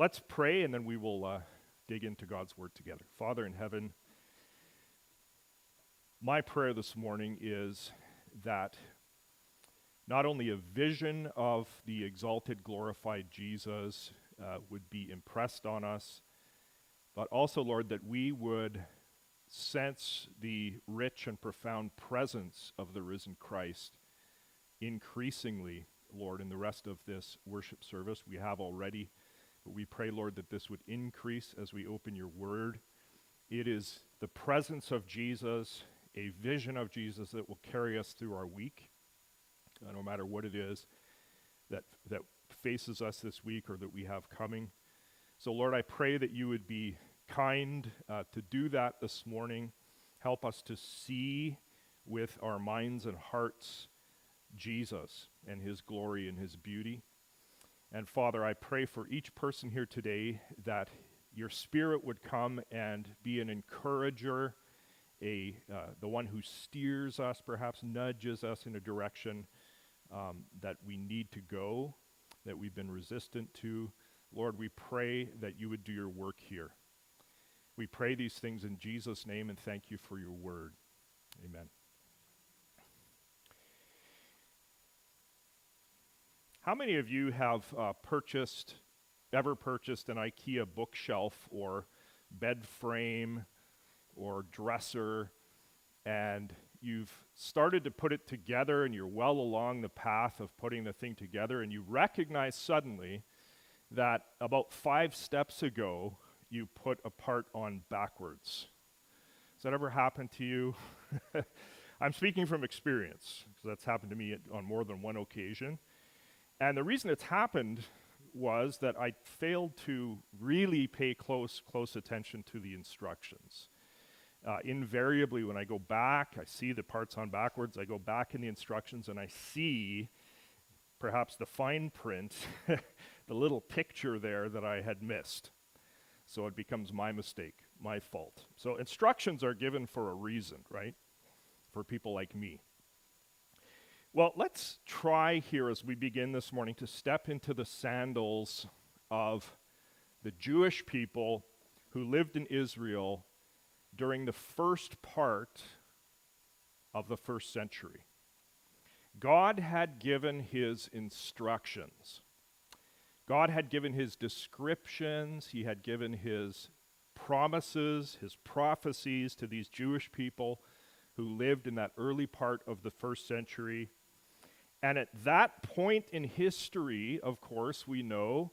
Let's pray and then we will uh, dig into God's word together. Father in heaven, my prayer this morning is that not only a vision of the exalted, glorified Jesus uh, would be impressed on us, but also, Lord, that we would sense the rich and profound presence of the risen Christ increasingly, Lord, in the rest of this worship service. We have already, but we pray, Lord, that this would increase as we open your word. It is the presence of Jesus, a vision of Jesus that will carry us through our week, uh, no matter what it is that, that faces us this week or that we have coming. So, Lord, I pray that you would be kind uh, to do that this morning. Help us to see with our minds and hearts Jesus and his glory and his beauty. And Father, I pray for each person here today that your spirit would come and be an encourager, a, uh, the one who steers us, perhaps nudges us in a direction um, that we need to go, that we've been resistant to. Lord, we pray that you would do your work here. We pray these things in Jesus' name and thank you for your word. Amen. How many of you have uh, purchased, ever purchased an IKEA bookshelf or bed frame or dresser and you've started to put it together and you're well along the path of putting the thing together and you recognize suddenly that about five steps ago you put a part on backwards. Has that ever happened to you? I'm speaking from experience because that's happened to me on more than one occasion. And the reason it's happened was that I failed to really pay close, close attention to the instructions. Uh, invariably, when I go back, I see the parts on backwards, I go back in the instructions and I see perhaps the fine print, the little picture there that I had missed. So it becomes my mistake, my fault. So instructions are given for a reason, right? For people like me. Well, let's try here as we begin this morning to step into the sandals of the Jewish people who lived in Israel during the first part of the first century. God had given his instructions. God had given his descriptions, he had given his promises, his prophecies to these Jewish people who lived in that early part of the first century. And at that point in history, of course, we know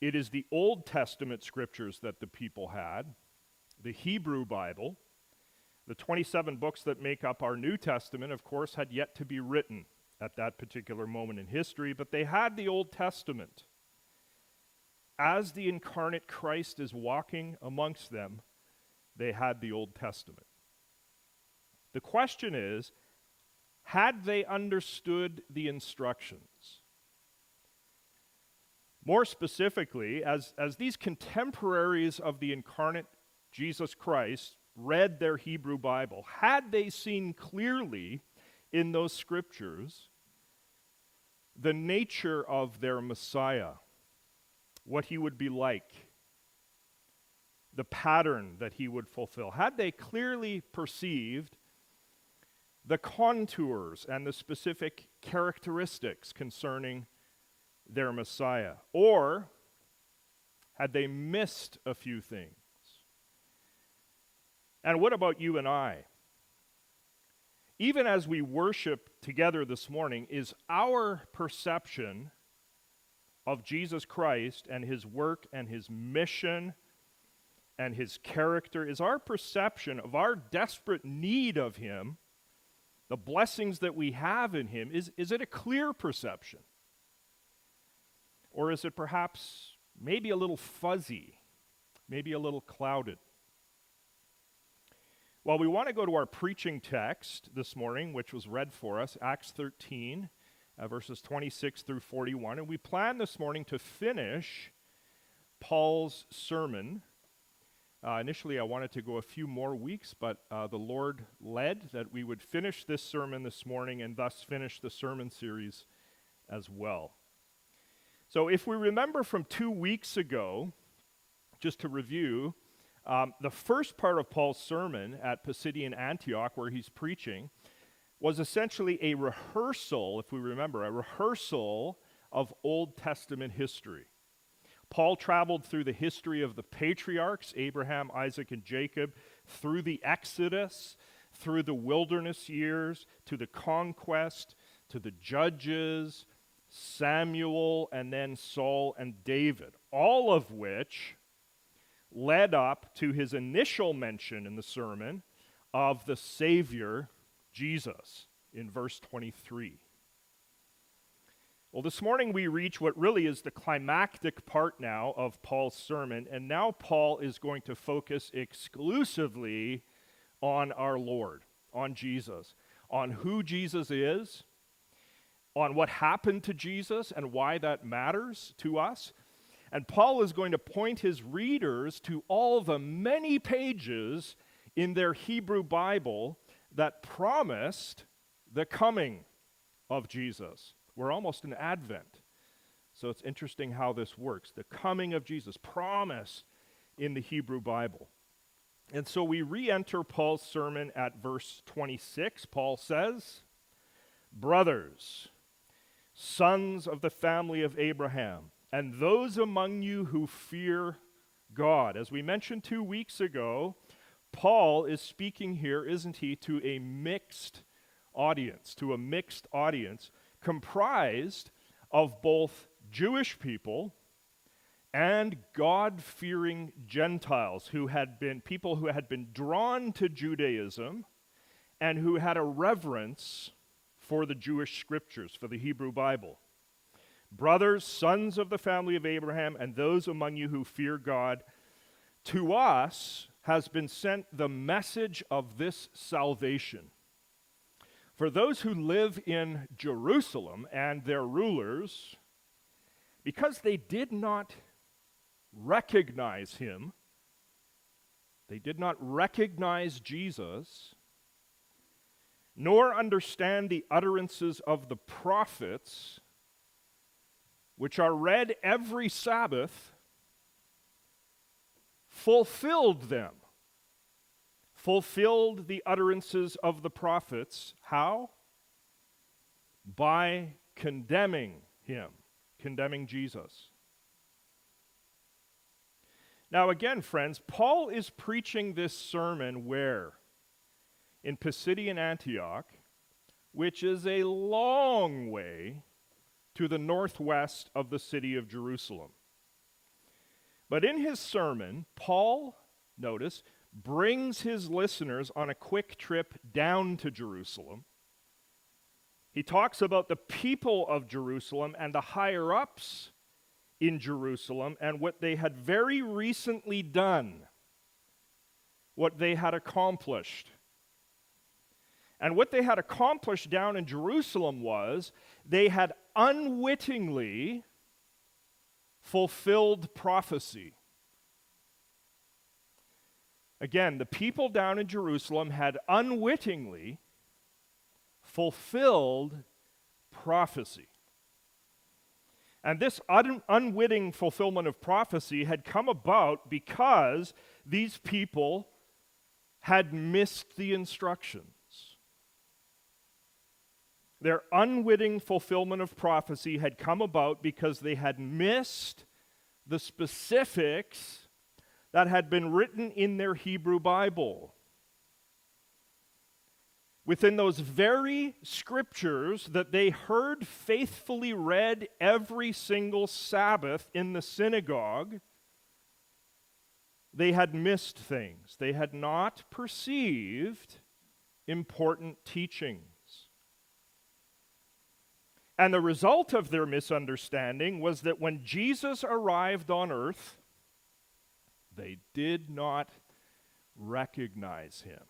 it is the Old Testament scriptures that the people had the Hebrew Bible. The 27 books that make up our New Testament, of course, had yet to be written at that particular moment in history, but they had the Old Testament. As the incarnate Christ is walking amongst them, they had the Old Testament. The question is had they understood the instructions? More specifically, as, as these contemporaries of the incarnate Jesus Christ, read their Hebrew Bible, had they seen clearly in those scriptures the nature of their Messiah, what he would be like, the pattern that he would fulfill, had they clearly perceived the contours and the specific characteristics concerning their Messiah, or had they missed a few things? And what about you and I? Even as we worship together this morning, is our perception of Jesus Christ and his work and his mission and his character, is our perception of our desperate need of him, the blessings that we have in him, is, is it a clear perception? Or is it perhaps maybe a little fuzzy, maybe a little clouded? Well, we want to go to our preaching text this morning, which was read for us, Acts 13, uh, verses 26 through 41. And we plan this morning to finish Paul's sermon. Uh, initially, I wanted to go a few more weeks, but uh, the Lord led that we would finish this sermon this morning and thus finish the sermon series as well. So, if we remember from two weeks ago, just to review, um, the first part of Paul's sermon at Pisidian Antioch, where he's preaching, was essentially a rehearsal, if we remember, a rehearsal of Old Testament history. Paul traveled through the history of the patriarchs, Abraham, Isaac, and Jacob, through the Exodus, through the wilderness years, to the conquest, to the judges, Samuel, and then Saul and David, all of which led up to his initial mention in the sermon of the Savior, Jesus, in verse 23. Well, this morning we reach what really is the climactic part now of Paul's sermon, and now Paul is going to focus exclusively on our Lord, on Jesus, on who Jesus is, on what happened to Jesus and why that matters to us, and Paul is going to point his readers to all the many pages in their Hebrew Bible that promised the coming of Jesus. We're almost in Advent. So it's interesting how this works. The coming of Jesus, promise in the Hebrew Bible. And so we re enter Paul's sermon at verse 26. Paul says, Brothers, sons of the family of Abraham, and those among you who fear God. As we mentioned two weeks ago, Paul is speaking here, isn't he, to a mixed audience, to a mixed audience comprised of both Jewish people and God fearing Gentiles who had been people who had been drawn to Judaism and who had a reverence for the Jewish scriptures, for the Hebrew Bible. Brothers, sons of the family of Abraham, and those among you who fear God, to us has been sent the message of this salvation. For those who live in Jerusalem and their rulers, because they did not recognize him, they did not recognize Jesus, nor understand the utterances of the prophets which are read every Sabbath, fulfilled them, fulfilled the utterances of the prophets. How? By condemning him, condemning Jesus. Now, again, friends, Paul is preaching this sermon where? In Pisidian Antioch, which is a long way to the northwest of the city of Jerusalem. But in his sermon, Paul, notice, brings his listeners on a quick trip down to Jerusalem. He talks about the people of Jerusalem and the higher ups in Jerusalem and what they had very recently done, what they had accomplished. And what they had accomplished down in Jerusalem was they had unwittingly fulfilled prophecy. Again, the people down in Jerusalem had unwittingly fulfilled prophecy. And this un- unwitting fulfillment of prophecy had come about because these people had missed the instructions. Their unwitting fulfillment of prophecy had come about because they had missed the specifics that had been written in their Hebrew Bible. Within those very scriptures that they heard faithfully read every single Sabbath in the synagogue, they had missed things. They had not perceived important teachings. And the result of their misunderstanding was that when Jesus arrived on earth, they did not recognize him.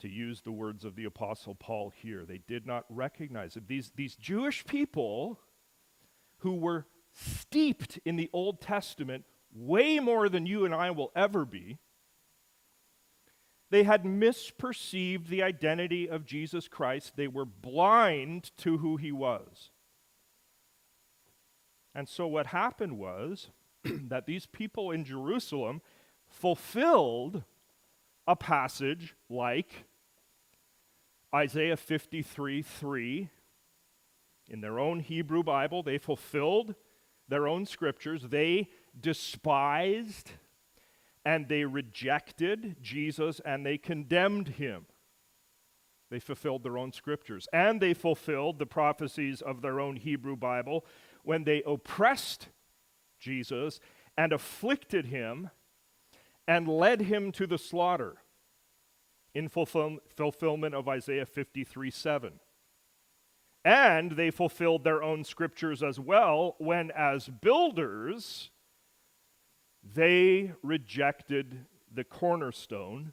To use the words of the Apostle Paul here, they did not recognize him. These, these Jewish people who were steeped in the Old Testament way more than you and I will ever be they had misperceived the identity of Jesus Christ. They were blind to who he was. And so what happened was that these people in Jerusalem fulfilled a passage like Isaiah 53 3. In their own Hebrew Bible, they fulfilled their own scriptures. They despised and they rejected Jesus and they condemned him. They fulfilled their own scriptures. And they fulfilled the prophecies of their own Hebrew Bible when they oppressed Jesus and afflicted him and led him to the slaughter in fulfill- fulfillment of Isaiah 53 7. And they fulfilled their own scriptures as well when, as builders, they rejected the cornerstone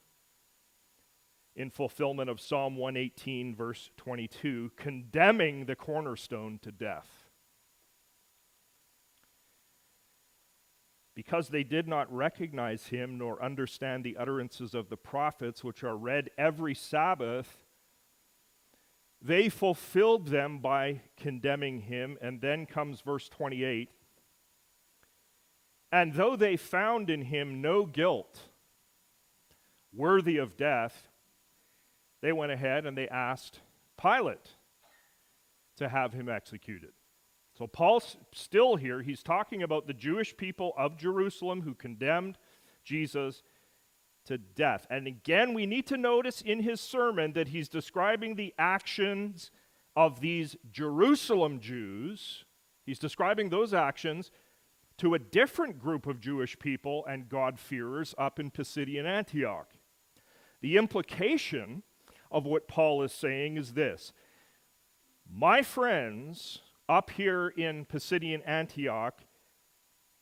in fulfillment of Psalm 118, verse 22, condemning the cornerstone to death. Because they did not recognize him nor understand the utterances of the prophets, which are read every Sabbath, they fulfilled them by condemning him. And then comes verse 28 And though they found in him no guilt worthy of death, they went ahead and they asked Pilate to have him executed. So Paul's still here. He's talking about the Jewish people of Jerusalem who condemned Jesus to death. And again, we need to notice in his sermon that he's describing the actions of these Jerusalem Jews. He's describing those actions to a different group of Jewish people and God-fearers up in Pisidian Antioch. The implication of what Paul is saying is this My friends up here in Pisidian Antioch,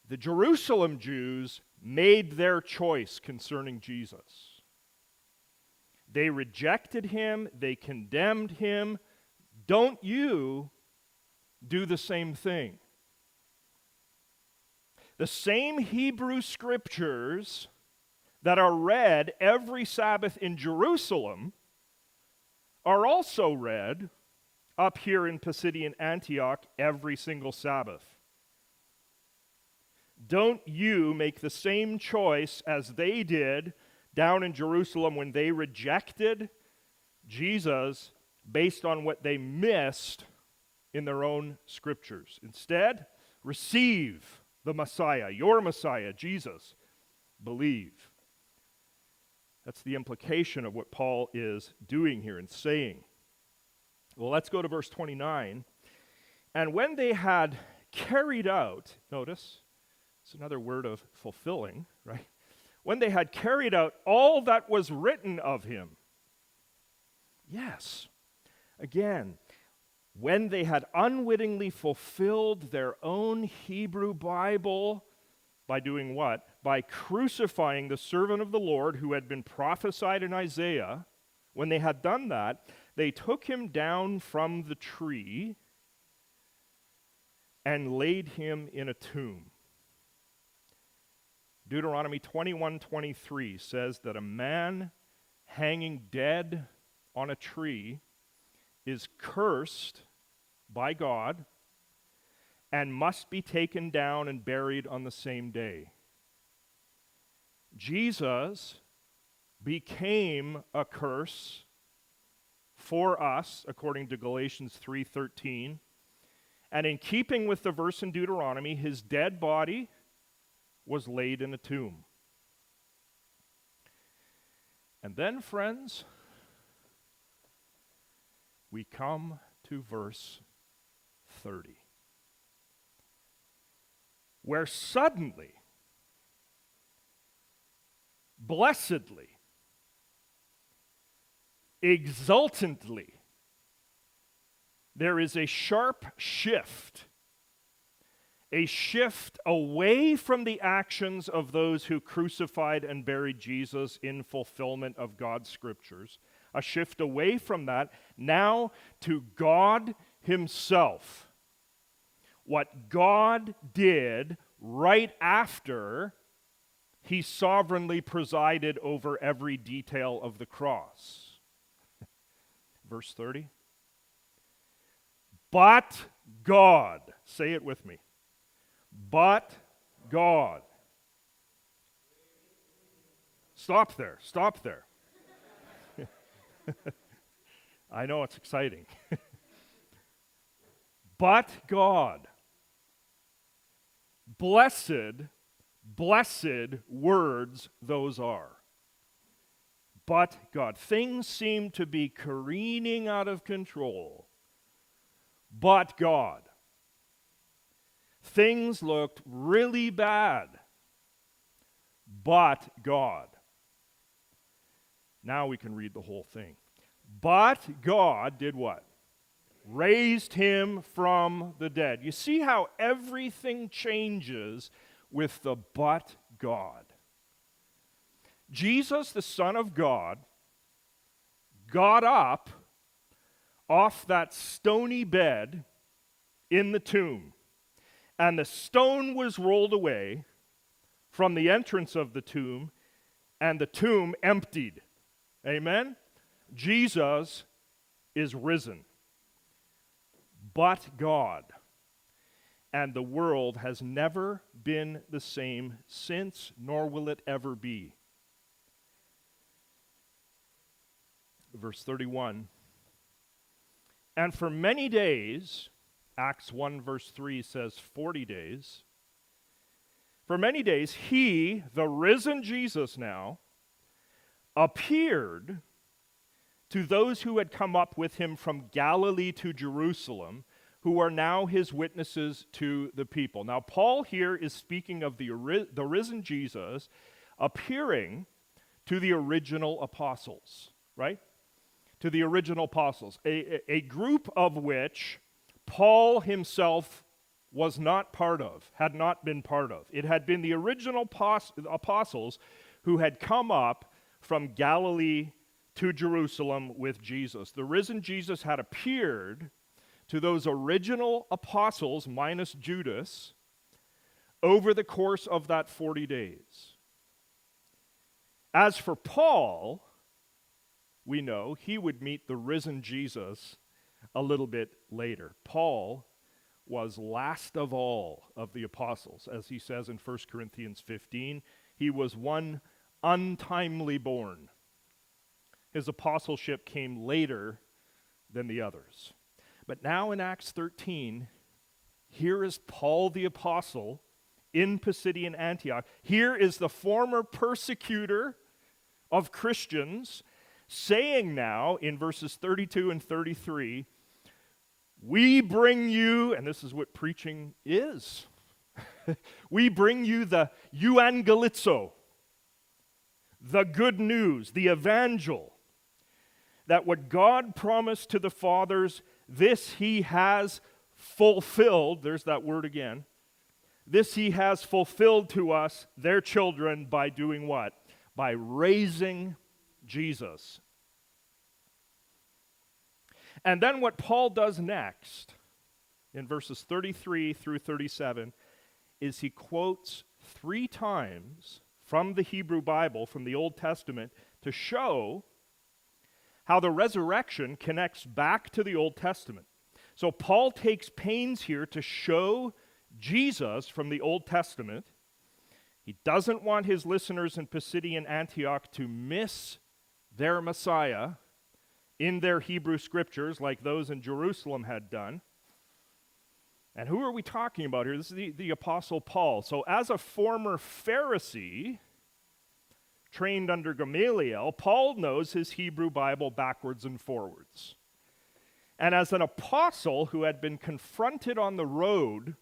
the Jerusalem Jews made their choice concerning Jesus. They rejected him, they condemned him. Don't you do the same thing? The same Hebrew scriptures that are read every Sabbath in Jerusalem are also read up here in Pisidian Antioch every single Sabbath. Don't you make the same choice as they did down in Jerusalem when they rejected Jesus based on what they missed in their own scriptures. Instead, receive the Messiah, your Messiah, Jesus. Believe. That's the implication of what Paul is doing here and saying. Well, let's go to verse 29. And when they had carried out, notice, it's another word of fulfilling, right? When they had carried out all that was written of him. Yes. Again, when they had unwittingly fulfilled their own Hebrew Bible by doing what? By crucifying the servant of the Lord who had been prophesied in Isaiah. When they had done that, they took him down from the tree and laid him in a tomb. Deuteronomy 21:23 says that a man hanging dead on a tree is cursed by God and must be taken down and buried on the same day. Jesus became a curse for us according to Galatians 3:13. And in keeping with the verse in Deuteronomy, his dead body was laid in a tomb. And then, friends, we come to verse 30, where suddenly, blessedly, exultantly, there is a sharp shift, a shift away from the actions of those who crucified and buried Jesus in fulfillment of God's scriptures, a shift away from that now to God Himself. What God did right after He sovereignly presided over every detail of the cross. Verse 30. But God, say it with me. but God. Stop there. Stop there. I know it's exciting. but God. Blessed, blessed words those are. But God. Things seem to be careening out of control. But God. Things looked really bad. But God. Now we can read the whole thing. But God did what? Raised him from the dead. You see how everything changes with the but God. Jesus, the Son of God, got up off that stony bed in the tomb, and the stone was rolled away from the entrance of the tomb, and the tomb emptied. Amen? Jesus is risen. But God. And the world has never been the same since, nor will it ever be. Verse 31. And for many days, Acts 1, verse 3 says 40 days. For many days, he, the risen Jesus now, appeared to those who had come up with him from Galilee to Jerusalem, who are now his witnesses to the people. Now, Paul here is speaking of the, the risen Jesus appearing to the original apostles, right? To the original apostles, a, a group of which Paul himself was not part of, had not been part of. It had been the original apostles who had come up from Galilee to Jerusalem with Jesus. The risen Jesus had appeared to those original apostles, minus Judas, over the course of that 40 days. As for Paul, we know he would meet the risen Jesus a little bit later. Paul was last of all of the apostles, as he says in 1 Corinthians 15. He was one untimely born. His apostleship came later than the others. But now in Acts 13, here is Paul the apostle in Pisidian Antioch. Here is the former persecutor of Christians saying now in verses 32 and 33 we bring you, and this is what preaching is. we bring you the euangelizo, the good news, the evangel, that what God promised to the fathers, this he has fulfilled. There's that word again. This he has fulfilled to us, their children, by doing what? By raising Jesus. And then what Paul does next, in verses 33 through 37, is he quotes three times from the Hebrew Bible, from the Old Testament, to show how the resurrection connects back to the Old Testament. So Paul takes pains here to show Jesus from the Old Testament. He doesn't want his listeners in Pisidian Antioch to miss their Messiah in their Hebrew scriptures like those in Jerusalem had done. And who are we talking about here? This is the, the Apostle Paul. So, as a former Pharisee trained under Gamaliel, Paul knows his Hebrew Bible backwards and forwards. And as an apostle who had been confronted on the road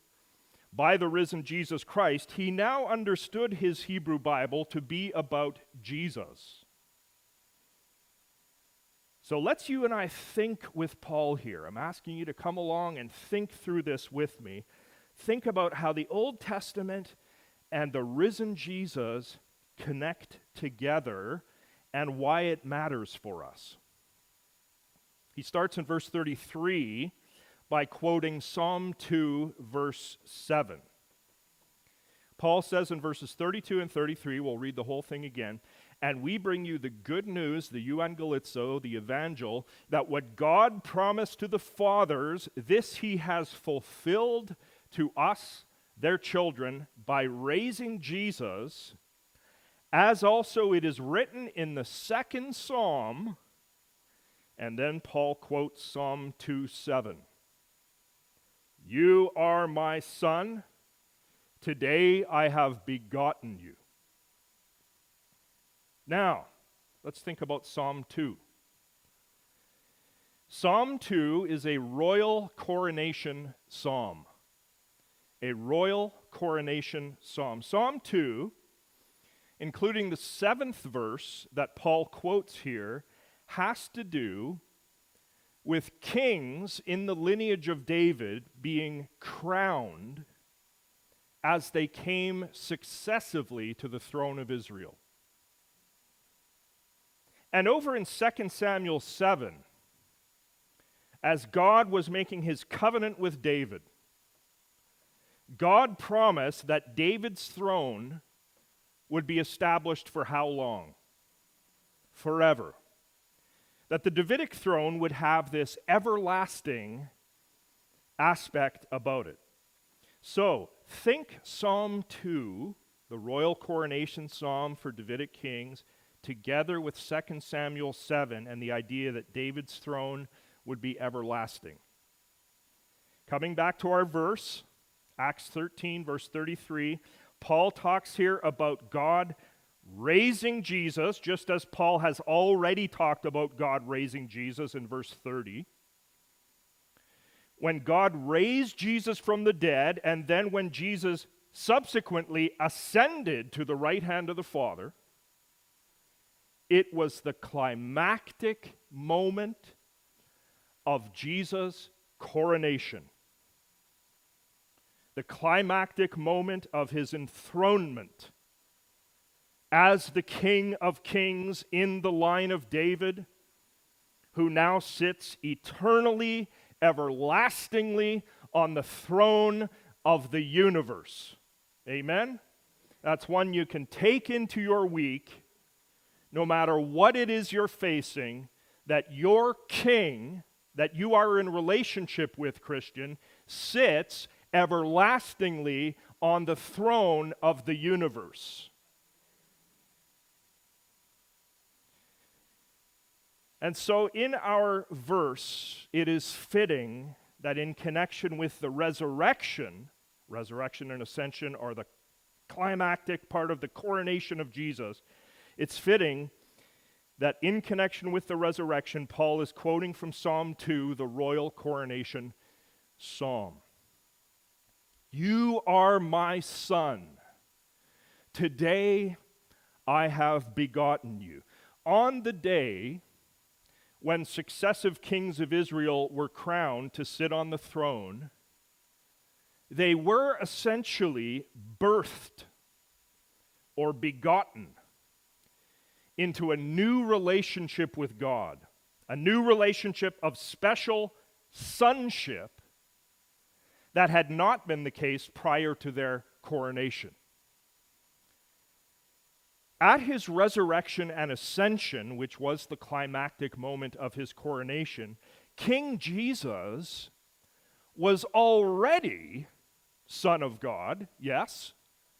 by the risen Jesus Christ, he now understood his Hebrew Bible to be about Jesus. So let's you and I think with Paul here. I'm asking you to come along and think through this with me. Think about how the Old Testament and the risen Jesus connect together and why it matters for us. He starts in verse 33 by quoting Psalm 2, verse 7. Paul says in verses 32 and 33, we'll read the whole thing again and we bring you the good news, the euangelizo, the evangel, that what God promised to the fathers, this he has fulfilled to us, their children by raising Jesus, as also it is written in the second psalm. And then Paul quotes Psalm 2 7. You are my son. Today I have begotten you. Now, let's think about Psalm 2. Psalm 2 is a royal coronation psalm. A royal coronation psalm. Psalm 2, including the seventh verse that Paul quotes here, has to do with kings in the lineage of David being crowned as they came successively to the throne of Israel. And over in 2 Samuel 7, as God was making his covenant with David, God promised that David's throne would be established for how long? Forever. That the Davidic throne would have this everlasting aspect about it. So, think Psalm 2, the royal coronation psalm for Davidic kings, together with 2 Samuel 7 and the idea that David's throne would be everlasting. Coming back to our verse, Acts 13, verse 33, Paul talks here about God raising Jesus, just as Paul has already talked about God raising Jesus in verse 30. When God raised Jesus from the dead, and then when Jesus subsequently ascended to the right hand of the Father, it was the climactic moment of Jesus' coronation. The climactic moment of his enthronement as the King of Kings in the line of David, who now sits eternally, everlastingly on the throne of the universe. Amen? That's one you can take into your week, no matter what it is you're facing, that your King, that you are in relationship with, Christian, sits everlastingly on the throne of the universe. And so, in our verse, it is fitting that in connection with the resurrection, resurrection and ascension are the climactic part of the coronation of Jesus, it's fitting that in connection with the resurrection, Paul is quoting from Psalm 2, the royal coronation psalm. You are my son. Today I have begotten you. On the day when successive kings of Israel were crowned to sit on the throne, they were essentially birthed or begotten into a new relationship with God, a new relationship of special sonship that had not been the case prior to their coronation. At his resurrection and ascension, which was the climactic moment of his coronation, King Jesus was already Son of God. Yes,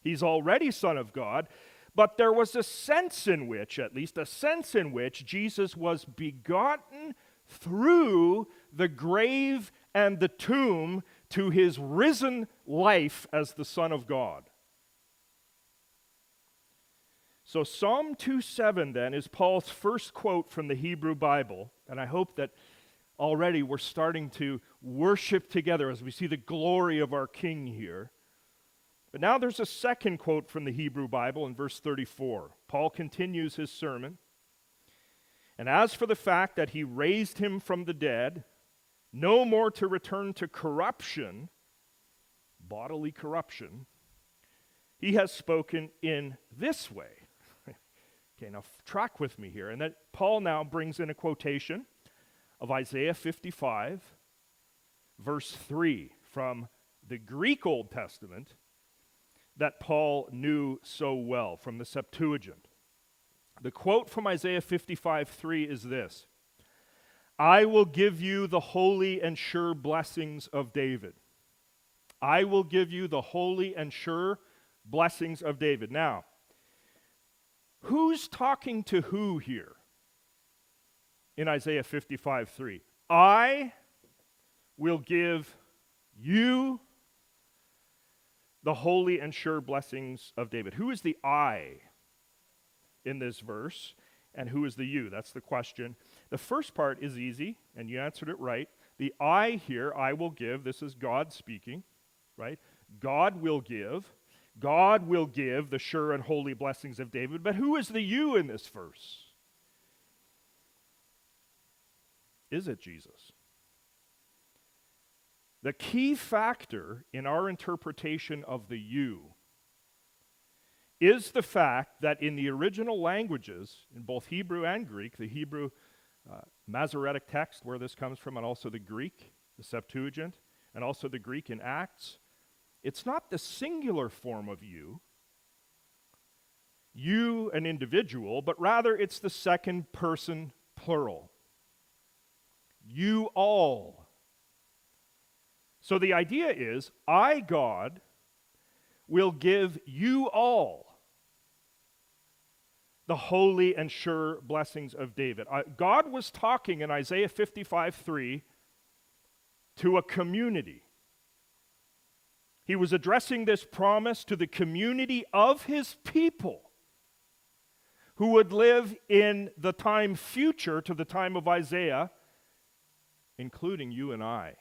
he's already Son of God. But there was a sense in which, at least a sense in which, Jesus was begotten through the grave and the tomb to his risen life as the Son of God. So, Psalm 2:7 then is Paul's first quote from the Hebrew Bible, and I hope that already we're starting to worship together as we see the glory of our King here. But now there's a second quote from the Hebrew Bible in verse 34. Paul continues his sermon. And as for the fact that he raised him from the dead, no more to return to corruption, bodily corruption, he has spoken in this way. Okay, now track with me here. And that Paul now brings in a quotation of Isaiah 55, verse 3, from the Greek Old Testament that Paul knew so well, from the Septuagint. The quote from Isaiah 55, 3 is this I will give you the holy and sure blessings of David. I will give you the holy and sure blessings of David. Now, who's talking to who here in Isaiah 55 3? I will give you the holy and sure blessings of David. Who is the I in this verse, and who is the you? That's the question. The first part is easy, and you answered it right. The I here, I will give, this is God speaking, right? God will give. God will give the sure and holy blessings of David. But who is the you in this verse? Is it Jesus? The key factor in our interpretation of the you is the fact that in the original languages, in both Hebrew and Greek, the Hebrew uh, Masoretic text, where this comes from, and also the Greek, the Septuagint, and also the Greek in Acts, it's not the singular form of you, you, an individual, but rather it's the second person plural. You all so the idea is I, God, will give you all the holy and sure blessings of David. Uh, God was talking in Isaiah 55 3 to a community. He was addressing this promise to the community of his people who would live in the time future to the time of Isaiah, including you and I.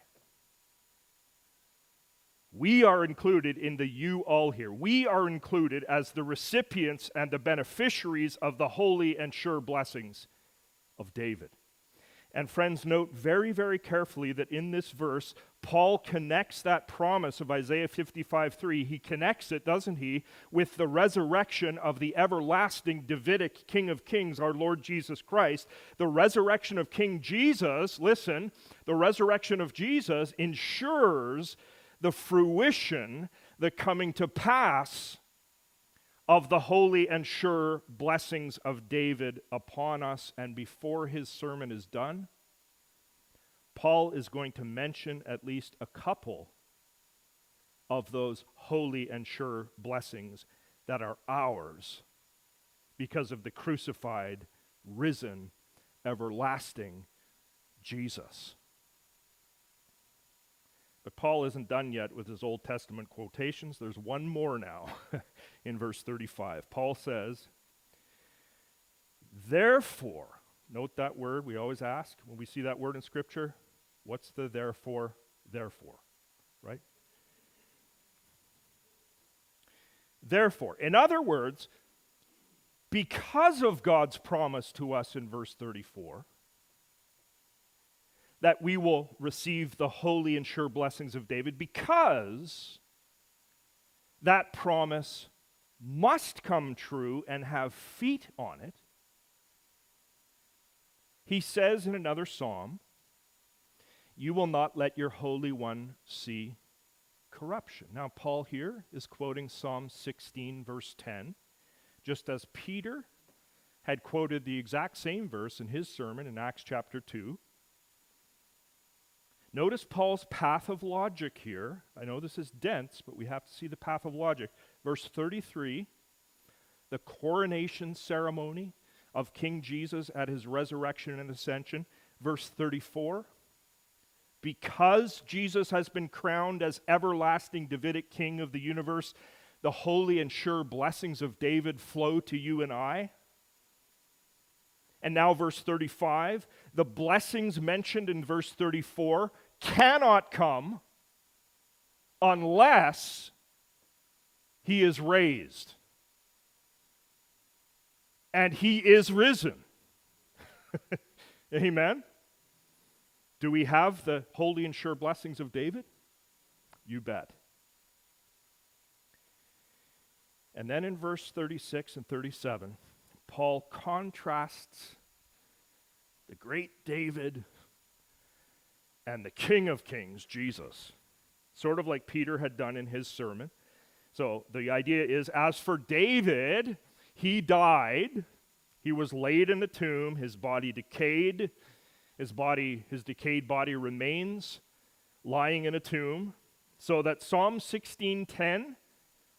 We are included in the you all here. We are included as the recipients and the beneficiaries of the holy and sure blessings of David. And friends, note very, very carefully that in this verse, Paul connects that promise of Isaiah 55 3. He connects it, doesn't he, with the resurrection of the everlasting Davidic King of Kings, our Lord Jesus Christ. The resurrection of King Jesus, listen, the resurrection of Jesus ensures the fruition, the coming to pass of the holy and sure blessings of David upon us. And before his sermon is done, Paul is going to mention at least a couple of those holy and sure blessings that are ours because of the crucified, risen, everlasting Jesus. But Paul isn't done yet with his Old Testament quotations. There's one more now in verse 35. Paul says, Therefore, note that word we always ask when we see that word in Scripture. What's the therefore, therefore? Right? Therefore, in other words, because of God's promise to us in verse 34, that we will receive the holy and sure blessings of David because that promise must come true and have feet on it. He says in another psalm, You will not let your Holy One see corruption. Now, Paul here is quoting Psalm 16, verse 10, just as Peter had quoted the exact same verse in his sermon in Acts chapter 2. Notice Paul's path of logic here. I know this is dense, but we have to see the path of logic. Verse 33 the coronation ceremony of King Jesus at his resurrection and ascension. Verse 34 because Jesus has been crowned as everlasting Davidic king of the universe, the holy and sure blessings of David flow to you and I. And now, verse 35 the blessings mentioned in verse 34 cannot come unless he is raised. And he is risen. Amen? Do we have the holy and sure blessings of David? You bet. And then in verse 36 and 37, Paul contrasts the great David and the King of Kings, Jesus, sort of like Peter had done in his sermon. So the idea is as for David, he died, he was laid in the tomb, his body decayed, his body his decayed body remains lying in a tomb. So that Psalm 16:10,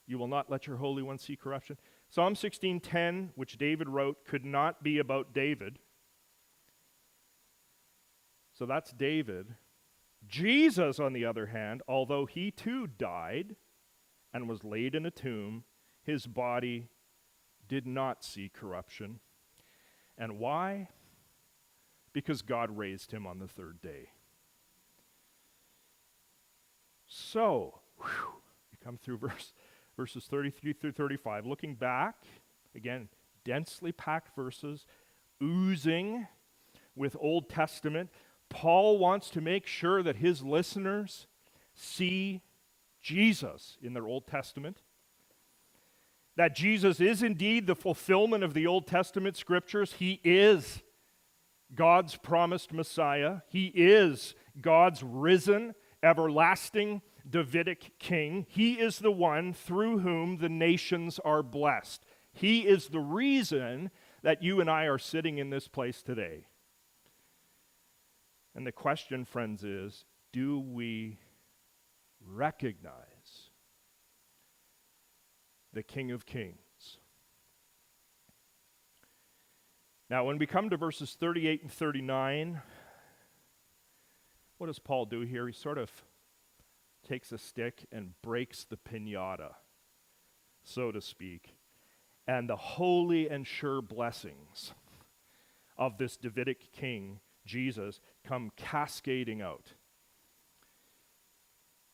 you will not let your holy one see corruption. Psalm 16:10, which David wrote, could not be about David. So that's David. Jesus, on the other hand, although he too died and was laid in a tomb, his body did not see corruption. And why? Because God raised him on the third day. So, whew, we come through verse, verses 33 through 35. Looking back, again, densely packed verses, oozing with Old Testament. Paul wants to make sure that his listeners see Jesus in their Old Testament. That Jesus is indeed the fulfillment of the Old Testament scriptures. He is God's promised Messiah. He is God's risen everlasting Davidic king. He is the one through whom the nations are blessed. He is the reason that you and I are sitting in this place today. And the question, friends, is do we recognize the King of Kings? Now, when we come to verses 38 and 39, what does Paul do here? He sort of takes a stick and breaks the pinata, so to speak, and the holy and sure blessings of this Davidic king, Jesus, come cascading out.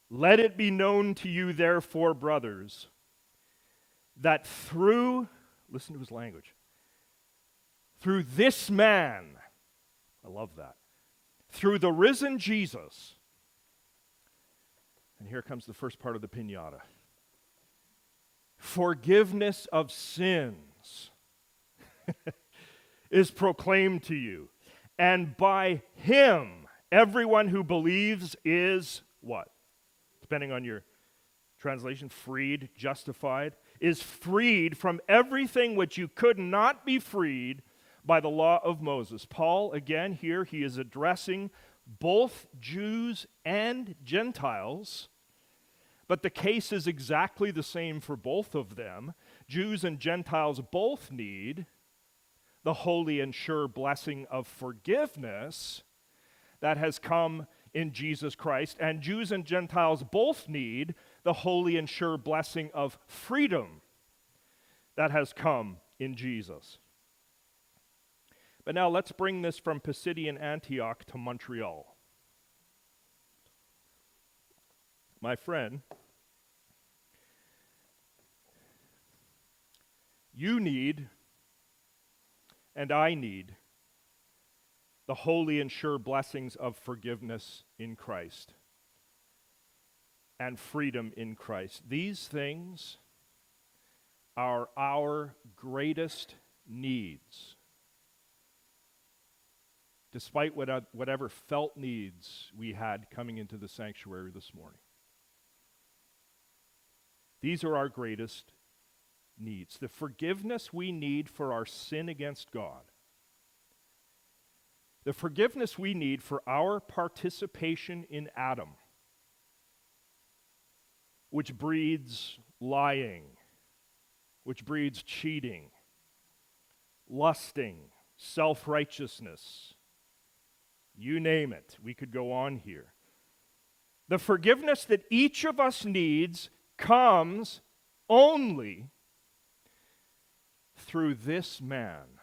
Let it be known to you, therefore, brothers, that through, listen to his language, through this man, I love that, through the risen Jesus. And here comes the first part of the pinata forgiveness of sins is proclaimed to you. And by him, everyone who believes is what? Depending on your translation, freed, justified, is freed from everything which you could not be freed by the law of Moses. Paul, again, here, he is addressing both Jews and Gentiles, but the case is exactly the same for both of them. Jews and Gentiles both need the holy and sure blessing of forgiveness that has come in Jesus Christ, and Jews and Gentiles both need the holy and sure blessing of freedom that has come in Jesus. But now let's bring this from Pisidian Antioch to Montreal. My friend, you need, and I need, the holy and sure blessings of forgiveness in Christ and freedom in Christ. These things are our greatest needs despite whatever felt needs we had coming into the sanctuary this morning. These are our greatest needs. The forgiveness we need for our sin against God. The forgiveness we need for our participation in Adam, which breeds lying, which breeds cheating, lusting, self righteousness, you name it. We could go on here. The forgiveness that each of us needs comes only through this man,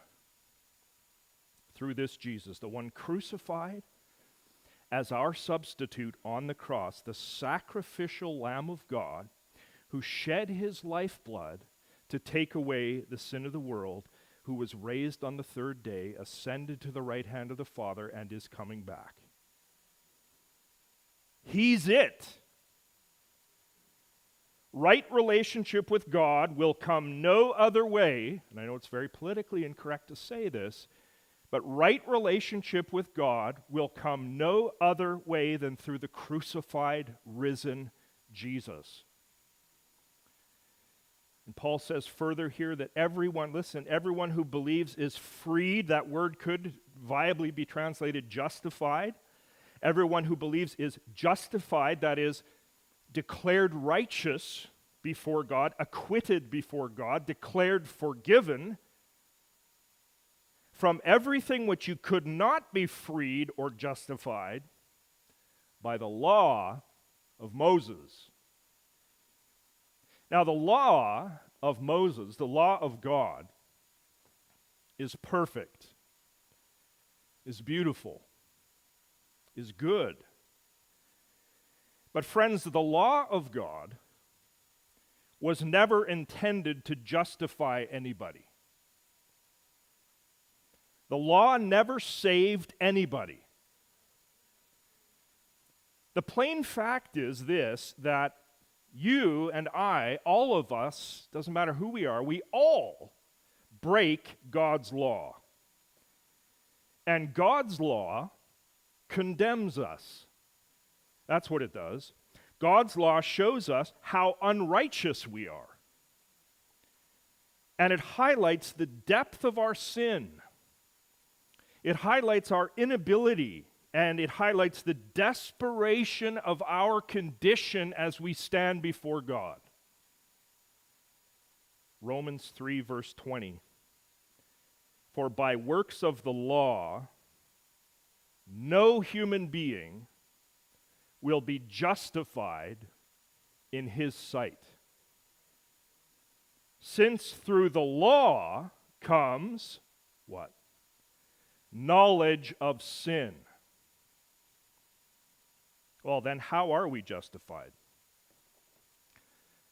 through this Jesus, the one crucified as our substitute on the cross, the sacrificial Lamb of God who shed his lifeblood to take away the sin of the world who was raised on the third day, ascended to the right hand of the Father, and is coming back. He's it. Right relationship with God will come no other way, and I know it's very politically incorrect to say this, but right relationship with God will come no other way than through the crucified, risen Jesus. And Paul says further here that everyone, listen, everyone who believes is freed. That word could viably be translated justified. Everyone who believes is justified, that is, declared righteous before God, acquitted before God, declared forgiven from everything which you could not be freed or justified by the law of Moses. Now, the law of Moses, the law of God, is perfect, is beautiful, is good. But, friends, the law of God was never intended to justify anybody. The law never saved anybody. The plain fact is this that you and I, all of us, doesn't matter who we are, we all break God's law. And God's law condemns us. That's what it does. God's law shows us how unrighteous we are. And it highlights the depth of our sin. It highlights our inability and it highlights the desperation of our condition as we stand before God. Romans 3, verse 20. For by works of the law, no human being will be justified in his sight. Since through the law comes what? Knowledge of sin. Well, then, how are we justified?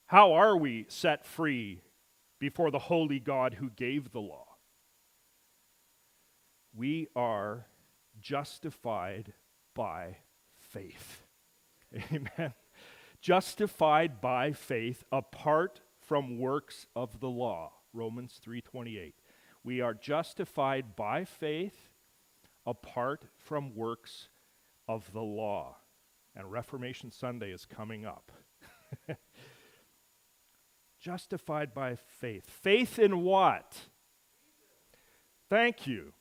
How are we set free before the holy God who gave the law? We are justified by faith. Amen. Justified by faith apart from works of the law. Romans 3:28. We are justified by faith apart from works of the law and Reformation Sunday is coming up. Justified by faith. Faith in what? Thank you.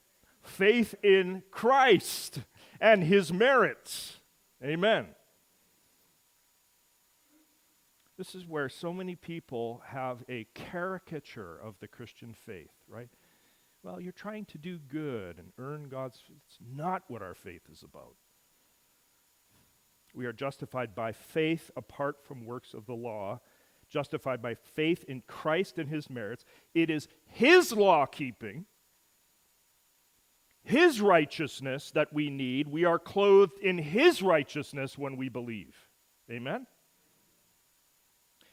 Faith in Christ and his merits. Amen. This is where so many people have a caricature of the Christian faith, right? Well, you're trying to do good and earn God's. It's not what our faith is about. We are justified by faith apart from works of the law, justified by faith in Christ and his merits. It is his law keeping, his righteousness that we need. We are clothed in his righteousness when we believe. Amen?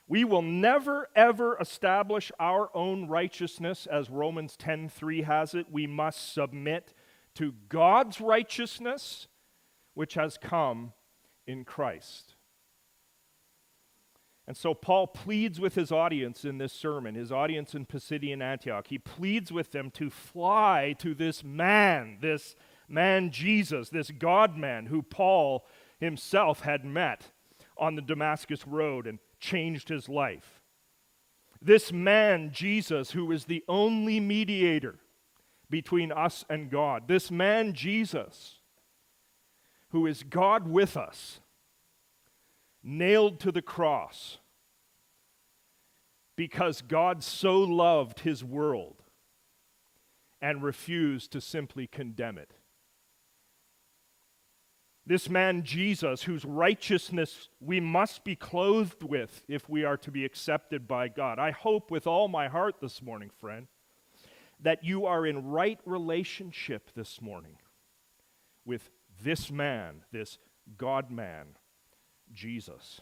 We will never ever establish our own righteousness as Romans 10:3 has it. We must submit to God's righteousness which has come in Christ. And so Paul pleads with his audience in this sermon, his audience in Pisidian Antioch. He pleads with them to fly to this man, this man Jesus, this God man who Paul himself had met on the Damascus Road and changed his life. This man, Jesus, who is the only mediator between us and God. This man, Jesus, who is God with us, nailed to the cross because God so loved his world and refused to simply condemn it. This man Jesus, whose righteousness we must be clothed with if we are to be accepted by God. I hope with all my heart this morning, friend, that you are in right relationship this morning with this man, this God man, Jesus.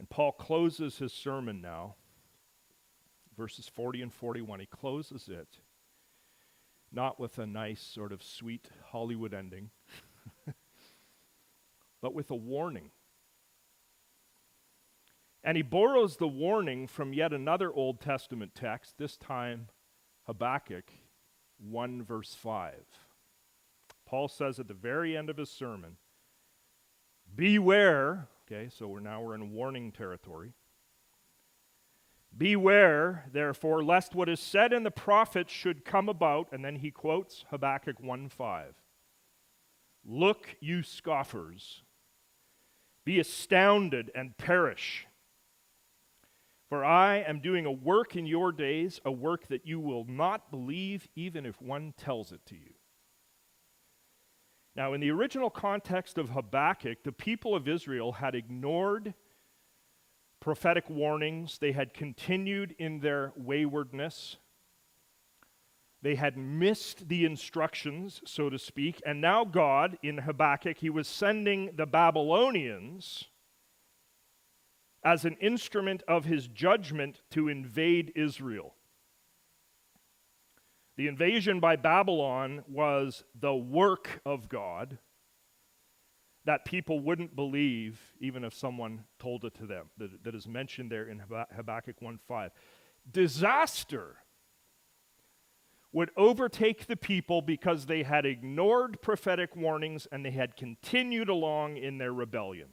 And Paul closes his sermon now, verses 40 and 41. He closes it not with a nice, sort of sweet Hollywood ending, but with a warning. And he borrows the warning from yet another Old Testament text, this time Habakkuk 1, verse 5. Paul says at the very end of his sermon, Beware, okay, so we're now we're in warning territory. Beware, therefore, lest what is said in the prophets should come about, and then he quotes Habakkuk 1 5. Look, you scoffers, Be astounded and perish. For I am doing a work in your days, a work that you will not believe, even if one tells it to you. Now, in the original context of Habakkuk, the people of Israel had ignored prophetic warnings, they had continued in their waywardness. They had missed the instructions, so to speak, and now God, in Habakkuk, he was sending the Babylonians as an instrument of his judgment to invade Israel. The invasion by Babylon was the work of God that people wouldn't believe even if someone told it to them, that, that is mentioned there in Habakkuk 1:5. Disaster would overtake the people because they had ignored prophetic warnings and they had continued along in their rebellion.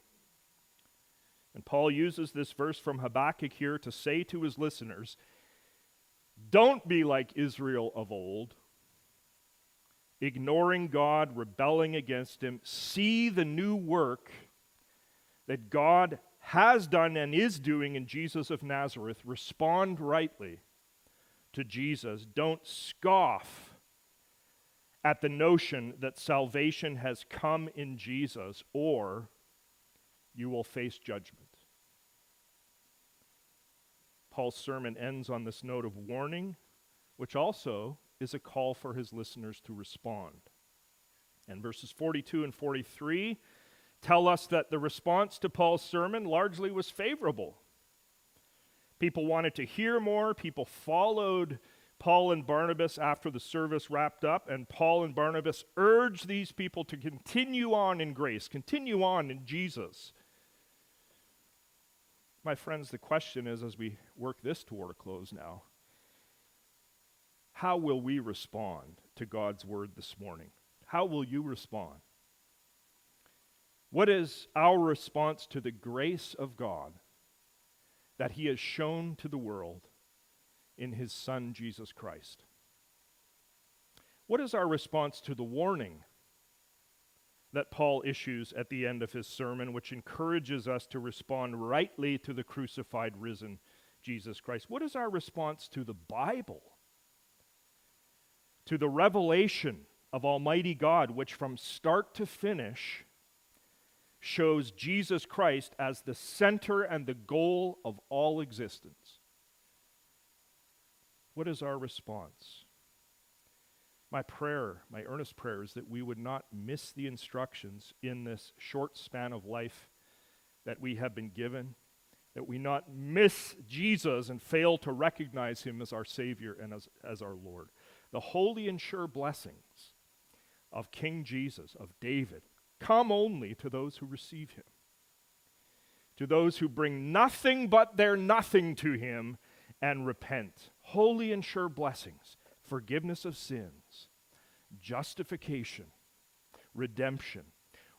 And Paul uses this verse from Habakkuk here to say to his listeners don't be like Israel of old, ignoring God, rebelling against Him. See the new work that God has done and is doing in Jesus of Nazareth. Respond rightly to Jesus. Don't scoff at the notion that salvation has come in Jesus, or you will face judgment. Paul's sermon ends on this note of warning, which also is a call for his listeners to respond. And verses 42 and 43 tell us that the response to Paul's sermon largely was favorable. People wanted to hear more, people followed Paul and Barnabas after the service wrapped up, and Paul and Barnabas urged these people to continue on in grace, continue on in Jesus, my friends, the question is as we work this toward a close now, how will we respond to God's word this morning? How will you respond? What is our response to the grace of God that He has shown to the world in His Son, Jesus Christ? What is our response to the warning that Paul issues at the end of his sermon, which encourages us to respond rightly to the crucified, risen Jesus Christ. What is our response to the Bible? To the revelation of Almighty God, which from start to finish shows Jesus Christ as the center and the goal of all existence. What is our response? My prayer, my earnest prayer, is that we would not miss the instructions in this short span of life that we have been given, that we not miss Jesus and fail to recognize him as our Savior and as, as our Lord. The holy and sure blessings of King Jesus, of David, come only to those who receive him, to those who bring nothing but their nothing to him and repent. Holy and sure blessings forgiveness of sins, justification, redemption,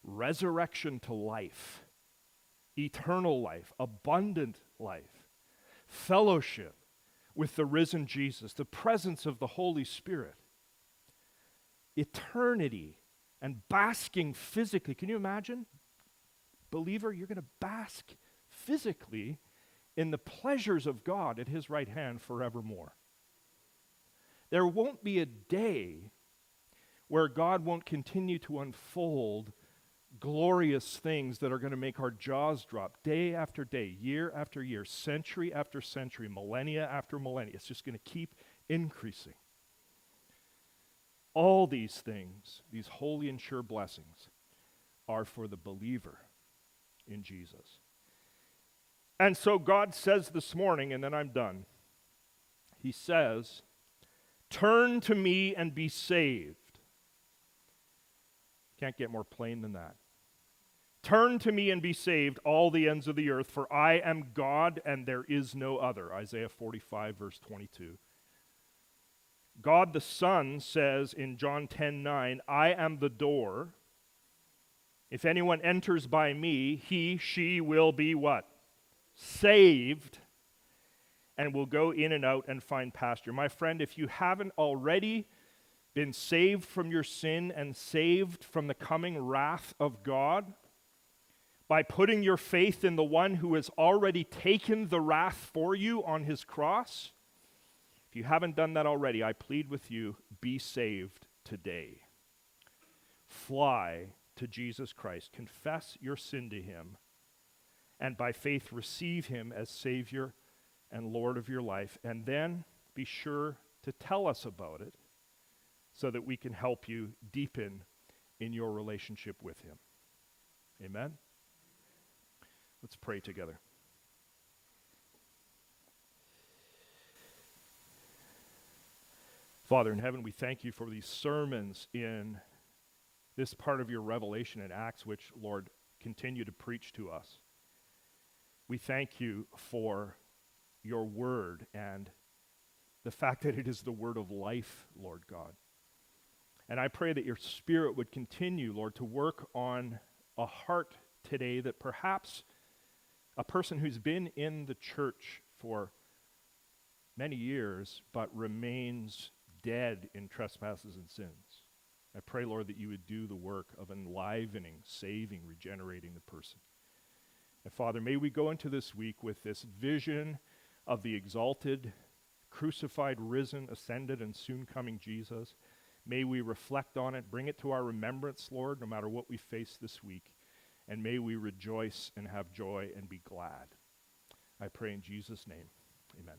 resurrection to life, eternal life, abundant life, fellowship with the risen Jesus, the presence of the Holy Spirit, eternity, and basking physically. Can you imagine? Believer, you're going to bask physically in the pleasures of God at his right hand forevermore. There won't be a day where God won't continue to unfold glorious things that are going to make our jaws drop day after day, year after year, century after century, millennia after millennia. It's just going to keep increasing. All these things, these holy and sure blessings, are for the believer in Jesus. And so God says this morning, and then I'm done. He says, Turn to me and be saved. Can't get more plain than that. Turn to me and be saved, all the ends of the earth, for I am God and there is no other. Isaiah 45, verse 22. God the Son says in John 10 9, I am the door. If anyone enters by me, he, she will be what? Saved and will go in and out and find pasture. My friend, if you haven't already been saved from your sin and saved from the coming wrath of God, by putting your faith in the one who has already taken the wrath for you on his cross. If you haven't done that already, I plead with you be saved today. Fly to Jesus Christ, confess your sin to him, and by faith receive him as Savior and Lord of your life. And then be sure to tell us about it so that we can help you deepen in your relationship with him. Amen. Let's pray together. Father in heaven, we thank you for these sermons in this part of your revelation in Acts, which, Lord, continue to preach to us. We thank you for your word and the fact that it is the word of life, Lord God. And I pray that your spirit would continue, Lord, to work on a heart today that perhaps a person who's been in the church for many years but remains dead in trespasses and sins. I pray, Lord, that you would do the work of enlivening, saving, regenerating the person. And Father, may we go into this week with this vision of the exalted, crucified, risen, ascended, and soon coming Jesus. May we reflect on it, bring it to our remembrance, Lord, no matter what we face this week. And may we rejoice and have joy and be glad. I pray in Jesus' name. Amen.